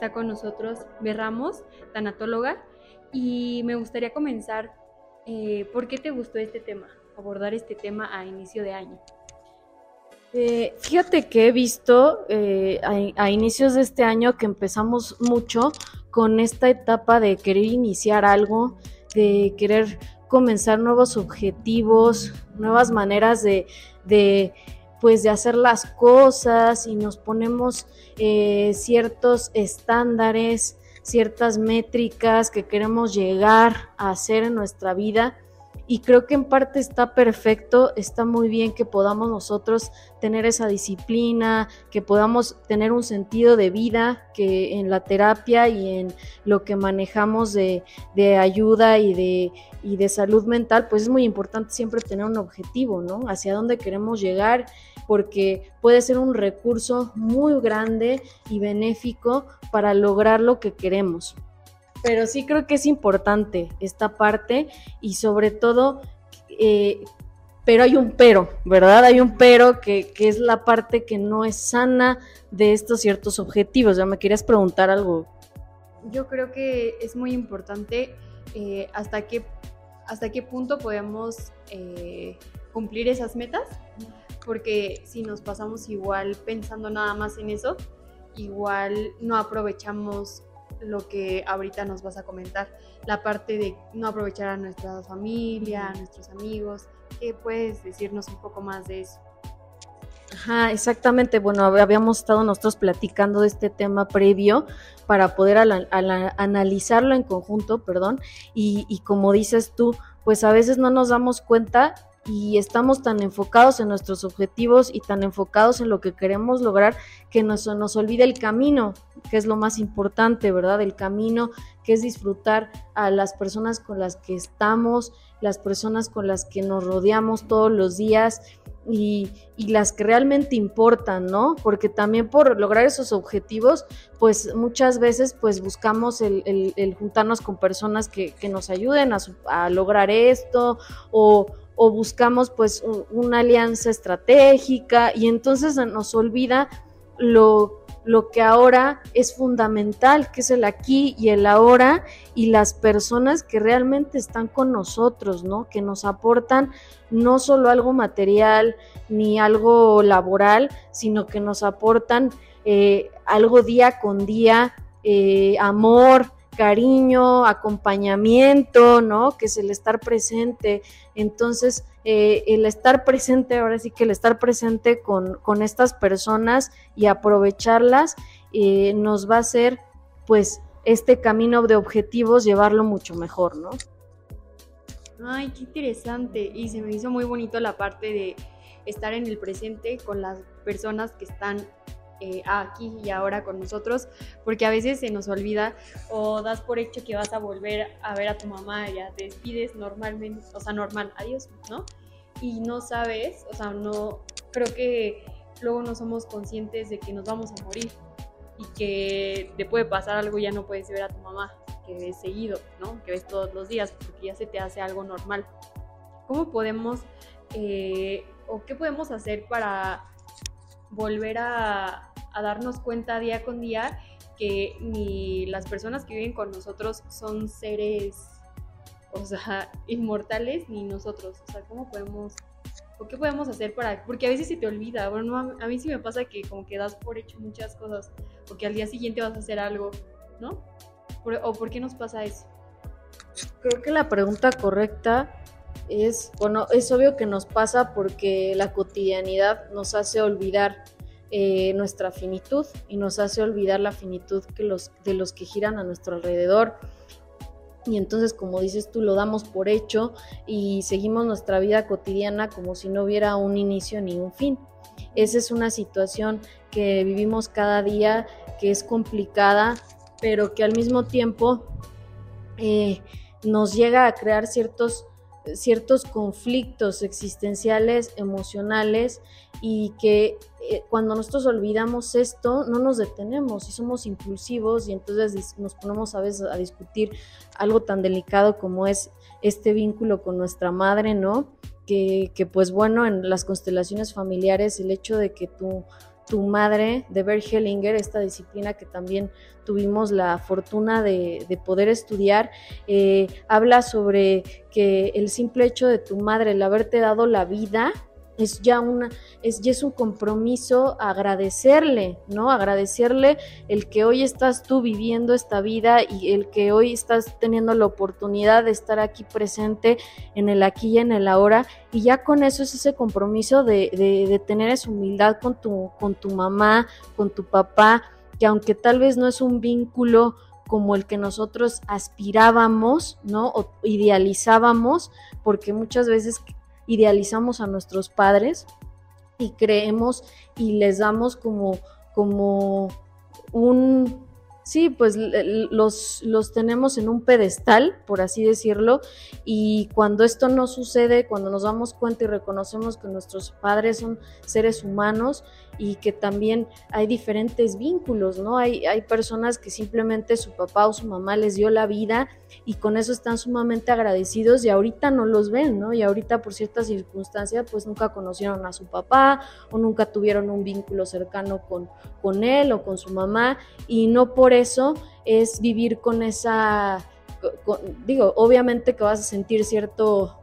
está con nosotros Berramos, tanatóloga, y me gustaría comenzar, eh, ¿por qué te gustó este tema, abordar este tema a inicio de año? Eh, fíjate que he visto eh, a, inicios de este año que empezamos mucho con esta etapa de querer iniciar algo, de querer comenzar nuevos objetivos, nuevas maneras de pues de hacer las cosas y nos ponemos eh, ciertos estándares, ciertas métricas que queremos llegar a hacer en nuestra vida y creo que en parte está perfecto, está muy bien que podamos nosotros tener esa disciplina, que podamos tener un sentido de vida, que en la terapia y en lo que manejamos de, de ayuda y de, y de salud mental, pues es muy importante siempre tener un objetivo, ¿no? Hacia dónde queremos llegar, porque puede ser un recurso muy grande y benéfico para lograr lo que queremos. Pero sí creo que es importante esta parte y sobre todo, eh, pero hay un pero, ¿verdad? Hay un pero que, que, es la parte que no es sana de estos ciertos objetivos. Ya me querías preguntar algo. Yo creo que es muy importante eh, hasta, qué, hasta qué punto podemos eh, cumplir esas metas, porque si nos pasamos igual pensando nada más en eso, igual no aprovechamos lo que ahorita nos vas a comentar, la parte de no aprovechar a nuestra familia, a nuestros amigos. ¿Qué puedes decirnos un poco más de eso? Ajá, exactamente. Bueno, habíamos estado nosotros platicando de este tema previo para poder analizarlo en conjunto, perdón, y, y como dices tú, pues a veces no nos damos cuenta y estamos tan enfocados en nuestros objetivos y tan enfocados en lo que queremos lograr que nos, nos olvida el camino, que es lo más importante, ¿verdad? El camino, que es disfrutar a las personas con las que estamos, las personas con las que nos rodeamos todos los días y, y, las que realmente importan, ¿no? Porque también por lograr esos objetivos, pues muchas veces pues buscamos el, el, juntarnos con personas que, que nos ayuden a, a lograr esto o o buscamos pues una alianza estratégica y entonces nos olvida lo, lo que ahora es fundamental, que es el aquí y el ahora y las personas que realmente están con nosotros, ¿no? Que nos aportan no solo algo material ni algo laboral, sino que nos aportan eh, algo día con día, eh, amor, cariño, acompañamiento, ¿no? Que es el estar presente. Entonces, eh, el estar presente, ahora sí que el estar presente con, con estas personas y aprovecharlas eh, nos va a hacer, pues, este camino de objetivos llevarlo mucho mejor, ¿no? Ay, qué interesante. Y se me hizo muy bonito la parte de estar en el presente con las personas que están eh, aquí y ahora con nosotros, porque a veces se nos olvida o das por hecho que vas a volver a ver a tu mamá, ya te despides normalmente, o sea, normal, adiós, ¿no? Y no sabes, o sea, no, creo que luego no somos conscientes de que nos vamos a morir y que te puede pasar algo y ya no puedes ver a tu mamá, que ves seguido, ¿no? Que ves todos los días, porque ya se te hace algo normal. ¿Cómo podemos, eh, o qué podemos hacer para volver a, a darnos cuenta día con día que ni las personas que viven con nosotros son seres, o sea, inmortales, ni nosotros. O sea, ¿cómo podemos, qué podemos hacer para, porque a veces se te olvida, bueno, a, mí sí me pasa que como que das por hecho muchas cosas, o que al día siguiente vas a hacer algo, ¿no? ¿O por qué nos pasa eso? Creo que la pregunta correcta es, bueno, es obvio que nos pasa porque la cotidianidad nos hace olvidar eh, nuestra finitud y nos hace olvidar la finitud que los, de los que giran a nuestro alrededor. Y entonces, como dices tú, lo damos por hecho y seguimos nuestra vida cotidiana como si no hubiera un inicio ni un fin. Esa es una situación que vivimos cada día, que es complicada, pero que al mismo tiempo eh, nos llega a crear ciertos ciertos conflictos existenciales, emocionales y que eh, cuando nosotros olvidamos esto no nos detenemos y somos impulsivos y entonces nos ponemos a veces a discutir algo tan delicado como es este vínculo con nuestra madre, ¿no? Que, pues bueno, en las constelaciones familiares el hecho de que tu, tu madre de Bert Hellinger, esta disciplina que también tuvimos la fortuna de, poder estudiar, eh, habla sobre que el simple hecho de tu madre, el haberte dado la vida, es ya una, es ya es un compromiso agradecerle, ¿no? Agradecerle el que hoy estás tú viviendo esta vida y el que hoy estás teniendo la oportunidad de estar aquí presente en el aquí y en el ahora. Y ya con eso es ese compromiso de, de, de tener esa humildad con tu, con tu mamá, con tu papá, que aunque tal vez no es un vínculo como el que nosotros aspirábamos, ¿no? O idealizábamos, porque muchas veces idealizamos a nuestros padres y creemos y les damos como, como un, sí, pues los, los tenemos en un pedestal, por así decirlo, y cuando esto no sucede, cuando nos damos cuenta y reconocemos que nuestros padres son seres humanos y que también hay diferentes vínculos, ¿no? Hay, hay personas que simplemente su papá o su mamá les dio la vida y con eso están sumamente agradecidos y ahorita no los ven, ¿no? Y ahorita por ciertas circunstancias pues nunca conocieron a su papá o nunca tuvieron un vínculo cercano con, con él o con su mamá y no por eso es vivir con esa, digo, obviamente que vas a sentir cierto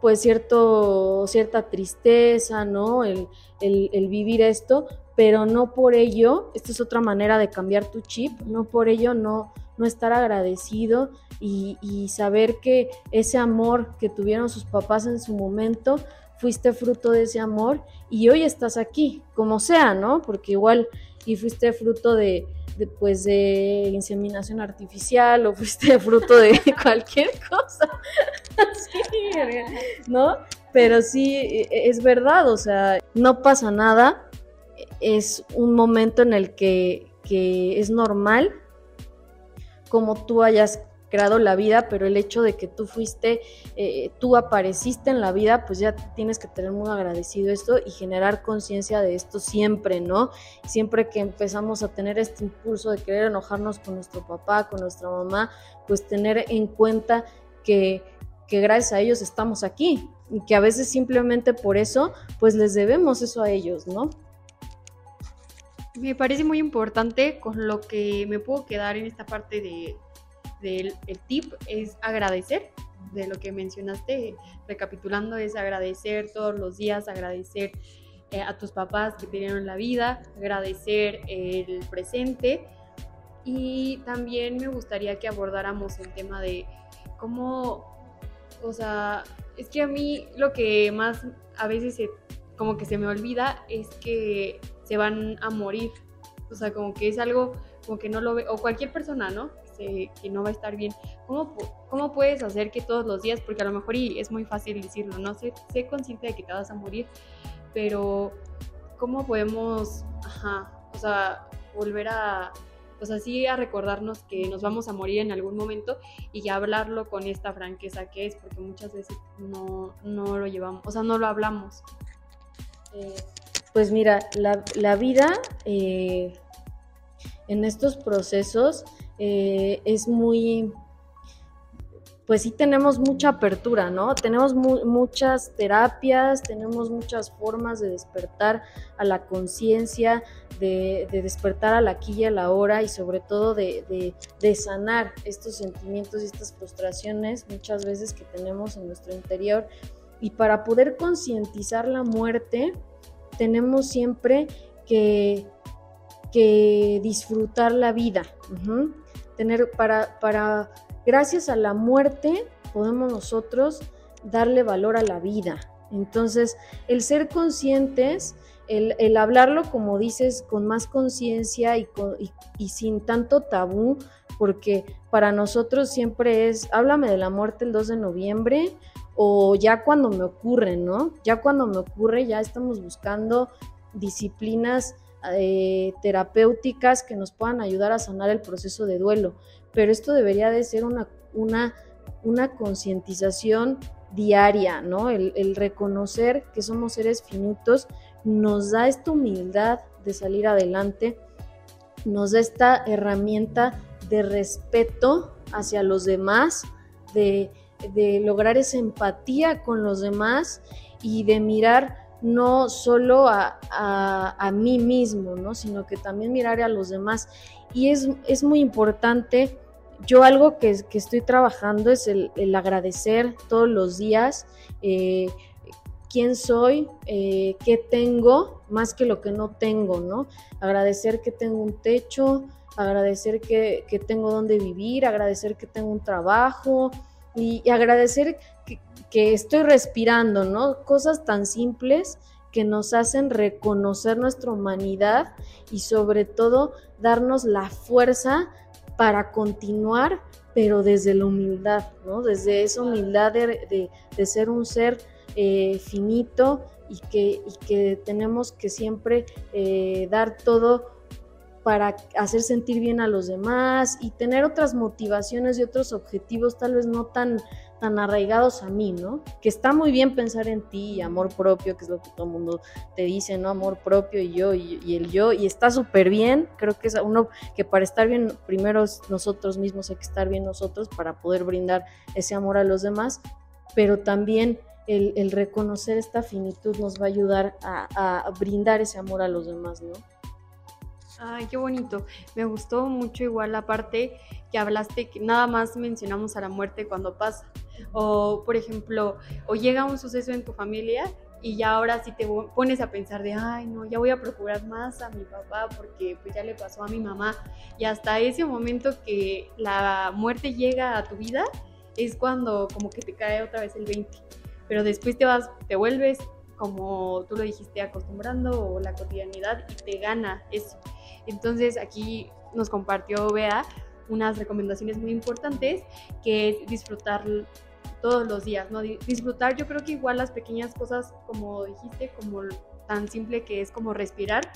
pues cierto, cierta tristeza, ¿no? El, el, vivir esto, pero no por ello, esta es otra manera de cambiar tu chip, no por ello no, no estar agradecido y, y saber que ese amor que tuvieron sus papás en su momento, fuiste fruto de ese amor y hoy estás aquí, como sea, ¿no? Porque igual fuiste fruto de, de, pues, de inseminación artificial o fuiste fruto de cualquier cosa. ¿no? Pero sí, e, es verdad, o sea, no pasa nada, es un momento en el que, es normal como tú hayas creado la vida, pero el hecho de que tú fuiste, eh, tú apareciste en la vida, pues ya tienes que tener muy agradecido esto y generar conciencia de esto siempre, ¿no? Siempre que empezamos a tener este impulso de querer enojarnos con nuestro papá, con nuestra mamá, pues tener en cuenta que que gracias a ellos estamos aquí y que a veces simplemente por eso pues les debemos eso a ellos, ¿no? Me parece muy importante con lo que me puedo quedar en esta parte de, del tip es agradecer de lo que mencionaste, recapitulando es agradecer todos los días, agradecer eh, a tus papás que te dieron la vida, agradecer el presente y también me gustaría que abordáramos el tema de cómo o sea, es que a mí lo que más a veces como que se me olvida es que se van a morir. O sea, como que es algo como que no lo ve, o cualquier persona, ¿no? Que, no va a estar bien. ¿Cómo, ¿Cómo puedes hacer que todos los días, porque a lo mejor y es muy fácil decirlo, ¿no? Sé, sé consciente de que te vas a morir, pero ¿cómo podemos, ajá, o sea, volver a pues así a recordarnos que nos vamos a morir en algún momento y ya hablarlo con esta franqueza que es, porque muchas veces no, lo llevamos, o sea, no lo hablamos. Eh, pues mira, la, vida eh, en estos procesos eh, es muy pues sí tenemos mucha apertura, ¿no? Tenemos muchas terapias, tenemos muchas formas de despertar a la conciencia, de, despertar a la aquí y a la hora y sobre todo de, sanar estos sentimientos y estas frustraciones muchas veces que tenemos en nuestro interior. Y para poder concientizar la muerte, tenemos siempre que, que disfrutar la vida. Tener para, para gracias a la muerte podemos nosotros darle valor a la vida. Entonces, el ser conscientes, el, hablarlo, como dices, con más conciencia y, y, sin tanto tabú, porque para nosotros siempre es, háblame de la muerte el 2 de noviembre o ya cuando me ocurre, ¿no? Ya cuando me ocurre, ya estamos buscando disciplinas eh, terapéuticas que nos puedan ayudar a sanar el proceso de duelo pero esto debería de ser una, una, una concientización diaria, ¿no? El, reconocer que somos seres finitos nos da esta humildad de salir adelante, nos da esta herramienta de respeto hacia los demás, de, de lograr esa empatía con los demás y de mirar no solo a, a, mí mismo, ¿no? sino que también mirar a los demás. Y es, es muy importante, yo algo que, que estoy trabajando es el, el, agradecer todos los días eh, quién soy, eh, qué tengo, más que lo que no tengo, ¿no? Agradecer que tengo un techo, agradecer que, que tengo donde vivir, agradecer que tengo un trabajo y agradecer que estoy respirando, ¿no? Cosas tan simples que nos hacen reconocer nuestra humanidad y sobre todo darnos la fuerza para continuar, pero desde la humildad, ¿no? Desde esa humildad de, ser un ser eh, finito y que, que, tenemos que siempre eh, dar todo para hacer sentir bien a los demás y tener otras motivaciones y otros objetivos tal vez no tan tan arraigados a mí, ¿no? Que está muy bien pensar en ti y amor propio, que es lo que todo el mundo te dice, ¿no? Amor propio y yo y, el yo, y está súper bien, creo que es uno que para estar bien, primero nosotros mismos hay que estar bien nosotros para poder brindar ese amor a los demás, pero también el, reconocer esta finitud nos va a ayudar a, a brindar ese amor a los demás, ¿no? Ay, qué bonito. Me gustó mucho igual la parte que hablaste, que nada más mencionamos a la muerte cuando pasa. O, por ejemplo, o llega un suceso en tu familia y ya ahora sí te pones a pensar de, ay, no, ya voy a procurar más a mi papá porque pues ya le pasó a mi mamá. Y hasta ese momento que la muerte llega a tu vida es cuando como que te cae otra vez el 20. Pero después te vas, te vuelves, como tú lo dijiste, acostumbrando o la cotidianidad y te gana eso. Entonces aquí nos compartió Bea unas recomendaciones muy importantes que es disfrutar todos los días, ¿no? Disfrutar yo creo que igual las pequeñas cosas como dijiste, como tan simple que es como respirar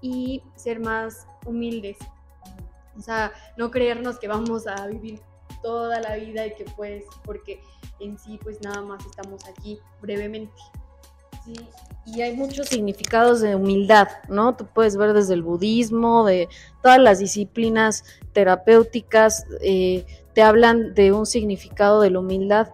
y ser más humildes. O sea, no creernos que vamos a vivir toda la vida y que pues, porque en sí pues nada más estamos aquí brevemente. Sí, y hay muchos significados de humildad, ¿no? Tú puedes ver desde el budismo, de todas las disciplinas terapéuticas, eh, te hablan de un significado de la humildad,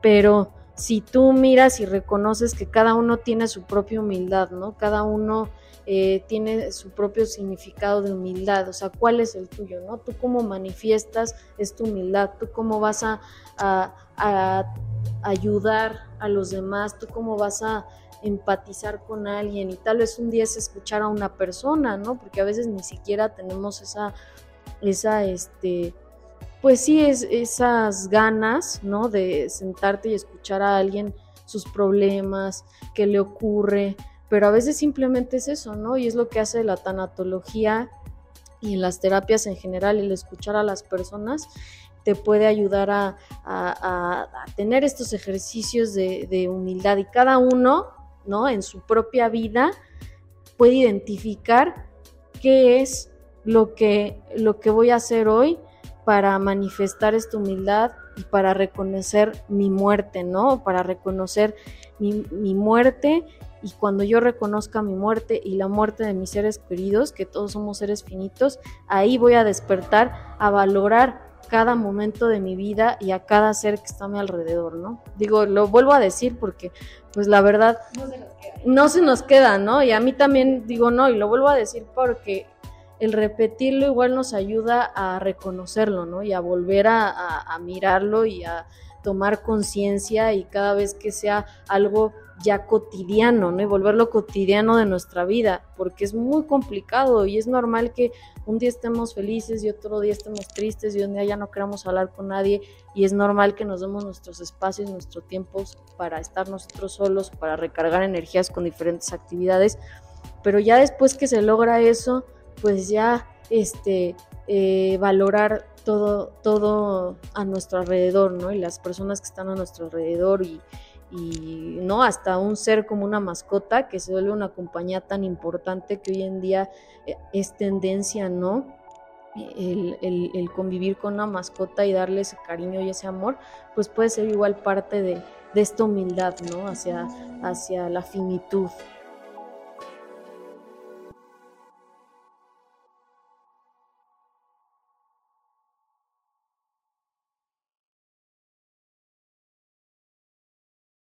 pero si tú miras y reconoces que cada uno tiene su propia humildad, ¿no? Cada uno eh, tiene su propio significado de humildad, o sea, ¿cuál es el tuyo, ¿no? Tú cómo manifiestas es tu humildad, tú cómo vas a, a ayudar a los demás, tú cómo vas a empatizar con alguien y tal vez un día es escuchar a una persona, ¿no? Porque a veces ni siquiera tenemos esa, esa, este, pues sí, es, esas ganas, ¿no? De sentarte y escuchar a alguien sus problemas, qué le ocurre, pero a veces simplemente es eso, ¿no? Y es lo que hace la tanatología y en las terapias en general, el escuchar a las personas te puede ayudar a, tener estos ejercicios de, de, humildad y cada uno ¿no? En su propia vida puede identificar qué es lo que, lo que voy a hacer hoy para manifestar esta humildad y para reconocer mi muerte, ¿no? Para reconocer mi, mi, muerte y cuando yo reconozca mi muerte y la muerte de mis seres queridos, que todos somos seres finitos, ahí voy a despertar a valorar cada momento de mi vida y a cada ser que está a mi alrededor, ¿no? Digo, lo vuelvo a decir porque, pues la verdad, no se nos queda, no, se nos queda ¿no? Y a mí también digo, no, y lo vuelvo a decir porque el repetirlo igual nos ayuda a reconocerlo, ¿no? Y a volver a, mirarlo y a tomar conciencia y cada vez que sea algo ya cotidiano, ¿no? Y volverlo cotidiano de nuestra vida, porque es muy complicado y es normal que un día estemos felices y otro día estemos tristes y un día ya no queramos hablar con nadie y es normal que nos demos nuestros espacios, nuestros tiempos para estar nosotros solos, para recargar energías con diferentes actividades, pero ya después que se logra eso, pues ya este eh, valorar todo, todo a nuestro alrededor, ¿no? Y las personas que están a nuestro alrededor y, y no hasta un ser como una mascota que se vuelve una compañía tan importante que hoy en día eh, es tendencia, ¿no? El, el, convivir con una mascota y darle ese cariño y ese amor, pues puede ser igual parte de, de esta humildad, ¿no? Hacia, hacia la finitud.